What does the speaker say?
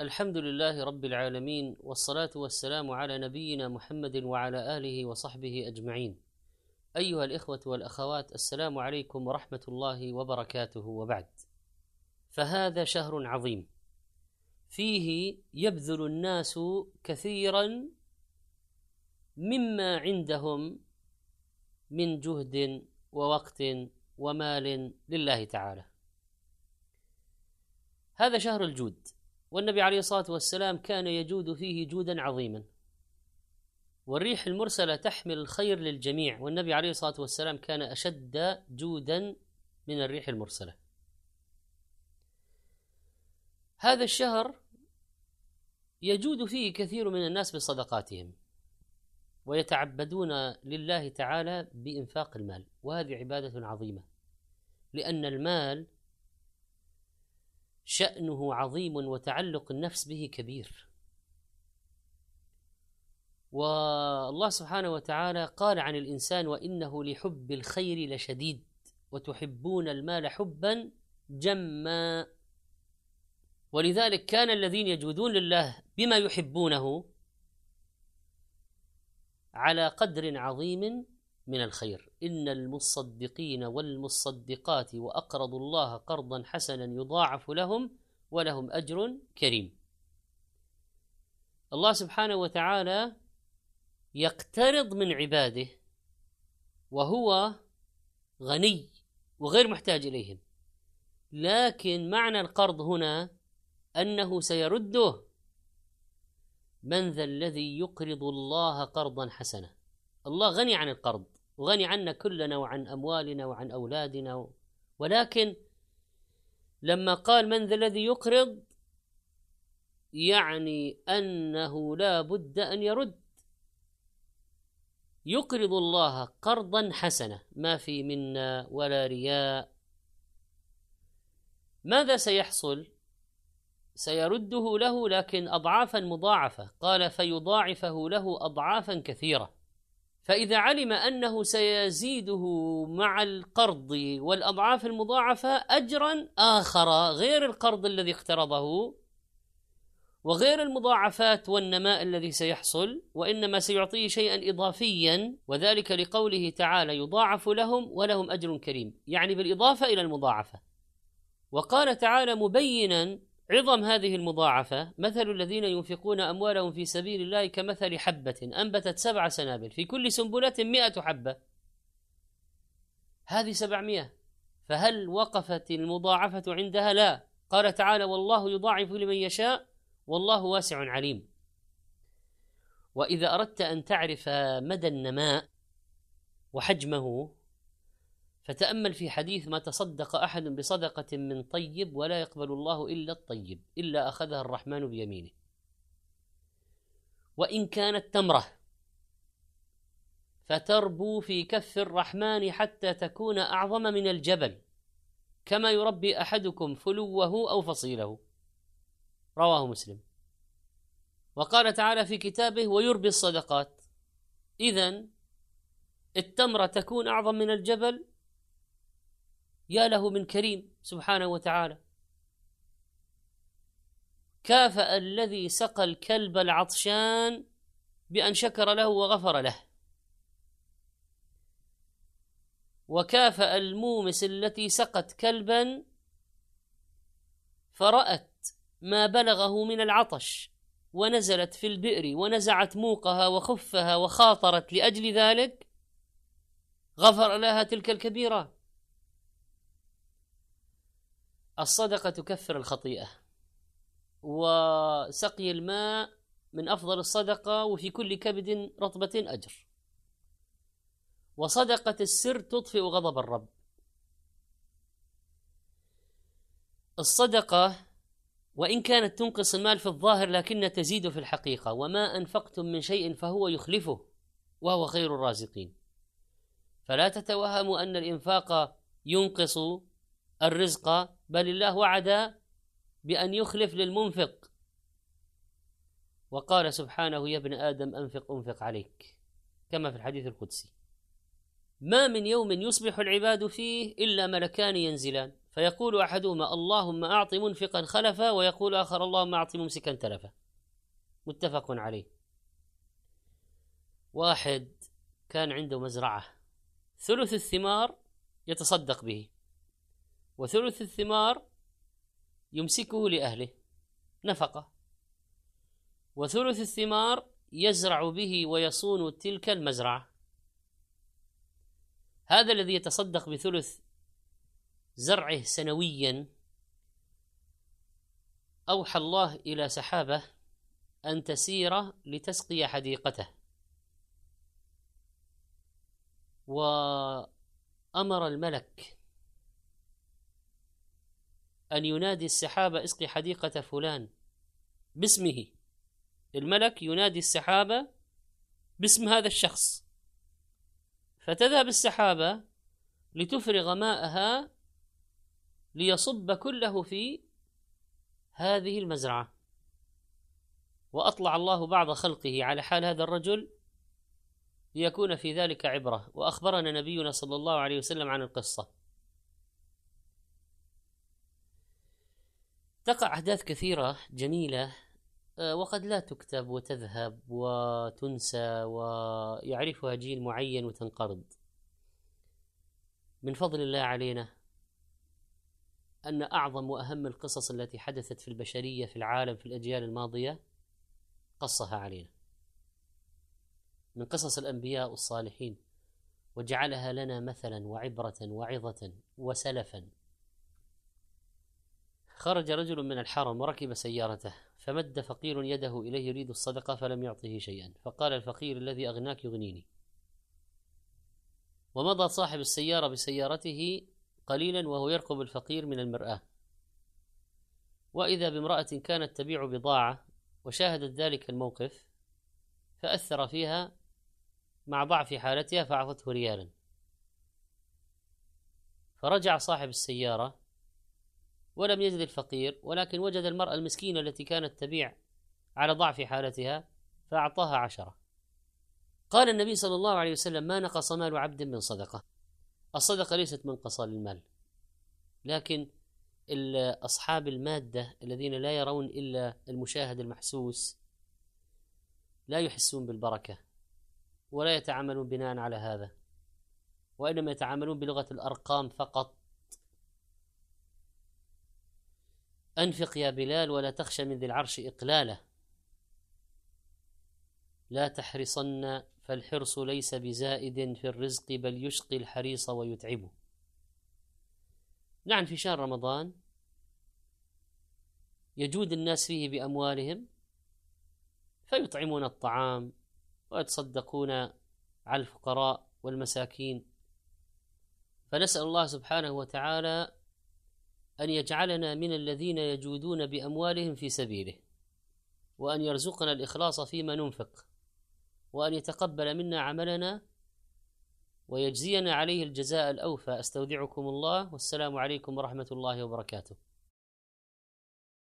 الحمد لله رب العالمين والصلاة والسلام على نبينا محمد وعلى آله وصحبه أجمعين. أيها الإخوة والأخوات السلام عليكم ورحمة الله وبركاته وبعد. فهذا شهر عظيم فيه يبذل الناس كثيرا مما عندهم من جهد ووقت ومال لله تعالى. هذا شهر الجود والنبي عليه الصلاة والسلام كان يجود فيه جودا عظيما. والريح المرسلة تحمل الخير للجميع والنبي عليه الصلاة والسلام كان أشد جودا من الريح المرسلة. هذا الشهر يجود فيه كثير من الناس بصدقاتهم ويتعبدون لله تعالى بإنفاق المال وهذه عبادة عظيمة لأن المال شأنه عظيم وتعلق النفس به كبير. والله سبحانه وتعالى قال عن الإنسان وإنه لحب الخير لشديد وتحبون المال حبا جما. ولذلك كان الذين يجودون لله بما يحبونه على قدر عظيم من الخير. إن المصدقين والمصدقات وأقرضوا الله قرضا حسنا يضاعف لهم ولهم أجر كريم. الله سبحانه وتعالى يقترض من عباده وهو غني وغير محتاج إليهم. لكن معنى القرض هنا أنه سيرده من ذا الذي يقرض الله قرضا حسنا. الله غني عن القرض. وغني عنا كلنا وعن أموالنا وعن أولادنا. ولكن لما قال من ذا الذي يقرض يعني أنه لا بد أن يرد. يقرض الله قرضا حسنا ما في منا ولا رياء. ماذا سيحصل؟ سيرده له لكن اضعافا مضاعفة. قال فيضاعفه له اضعافا كثيرة. فإذا علم أنه سيزيده مع القرض والأضعاف المضاعفة أجرا آخر غير القرض الذي اقترضه وغير المضاعفات والنماء الذي سيحصل وإنما سيعطيه شيئا إضافيا وذلك لقوله تعالى يضاعف لهم ولهم أجر كريم. يعني بالإضافة إلى المضاعفة. وقال تعالى مبينا عظم هذه المضاعفة مثل الذين ينفقون أموالهم في سبيل الله كمثل حبة أنبتت سبع سنابل في كل سنبلة مئة حبة. هذه سبعمائة فهل وقفت المضاعفة عندها؟ لا. قال تعالى والله يضاعف لمن يشاء والله واسع عليم. وإذا أردت أن تعرف مدى النماء وحجمه فتأمل في حديث ما تصدق أحد بصدقة من طيب ولا يقبل الله إلا الطيب إلا أخذها الرحمن بيمينه. وإن كانت تمرة فتربو في كف الرحمن حتى تكون أعظم من الجبل كما يربي أحدكم فلوه أو فصيله. رواه مسلم. وقال تعالى في كتابه ويربي الصدقات. إذا التمرة تكون أعظم من الجبل يا له من كريم سبحانه وتعالى. كافأ الذي سقى الكلب العطشان بأن شكر له وغفر له. وكافأ المومس التي سقت كلبا فرأت ما بلغه من العطش ونزلت في البئر ونزعت موقها وخفها وخاطرت لأجل ذلك غفر لها تلك الكبيرة الصدقة تكفر الخطيئة وسقي الماء من أفضل الصدقة وفي كل كبد رطبة أجر. وصدقة السر تطفئ غضب الرب. الصدقة وإن كانت تنقص المال في الظاهر لكن تزيد في الحقيقة وما أنفقتم من شيء فهو يخلفه وهو خير الرازقين. فلا تتوهموا أن الإنفاق ينقص الرزق بل الله وعد بأن يخلف للمنفق. وقال سبحانه يا ابن آدم أنفق أنفق عليك. كما في الحديث القدسي. ما من يوم يصبح العباد فيه إلا ملكان ينزلان. فيقول أحدهما اللهم أعط منفقا خلفا ويقول آخر اللهم أعط ممسكا تلفا متفق عليه. واحد كان عنده مزرعة. ثلث الثمار يتصدق به. وثلث الثمار يمسكه لأهله. نفقة. وثلث الثمار يزرع به ويصون تلك المزرعة. هذا الذي يتصدق بثلث زرعه سنويا أوحى الله إلى سحابة أن تسير لتسقي حديقته. وأمر الملك أن ينادي السحابة اسقي حديقة فلان باسمه. الملك ينادي السحابة باسم هذا الشخص. فتذهب السحابة لتفرغ ماءها ليصب كله في هذه المزرعة. وأطلع الله بعض خلقه على حال هذا الرجل ليكون في ذلك عبرة. وأخبرنا نبينا صلى الله عليه وسلم عن القصة. تقع أحداث كثيرة جميلة آه، وقد لا تكتب وتذهب وتنسى ويعرفها جيل معين وتنقرض. من فضل الله علينا أن أعظم وأهم القصص التي حدثت في البشرية في العالم في الأجيال الماضية قصها علينا. من قصص الأنبياء والصالحين وجعلها لنا مثلا وعبرة وعظة وسلفا. خرج رجل من الحرم وركب سيارته فمد فقير يده إليه يريد الصدقة فلم يعطه شيئا فقال الفقير الذي أغناك يغنيني. ومضى صاحب السيارة بسيارته قليلا وهو يرقب الفقير من المرآة. وإذا بامرأة كانت تبيع بضاعة وشاهدت ذلك الموقف فأثر فيها مع ضعف حالتها فأعطته ريالا. فرجع صاحب السيارة ولم يجد الفقير ولكن وجد المرأة المسكينة التي كانت تبيع على ضعف حالتها فأعطاها عشرة. قال النبي صلى الله عليه وسلم ما نقص مال عبد من صدقة. الصدقة ليست منقصة للمال لكن أصحاب المادة الذين لا يرون إلا المشاهد المحسوس لا يحسون بالبركة ولا يتعاملون بناء على هذا وإنما يتعاملون بلغة الأرقام فقط أنفق يا بلال ولا تخشى من ذي العرش إقلاله. لا تحرصن فالحرص ليس بزائد في الرزق بل يشقي الحريص ويتعبه نعم في شهر رمضان يجود الناس فيه بأموالهم فيطعمون الطعام ويتصدقون على الفقراء والمساكين. فنسأل الله سبحانه وتعالى أن يجعلنا من الذين يجودون بأموالهم في سبيله وأن يرزقنا الإخلاص فيما ننفق وأن يتقبل منا عملنا ويجزينا عليه الجزاء الأوفى. أستودعكم الله والسلام عليكم ورحمة الله وبركاته.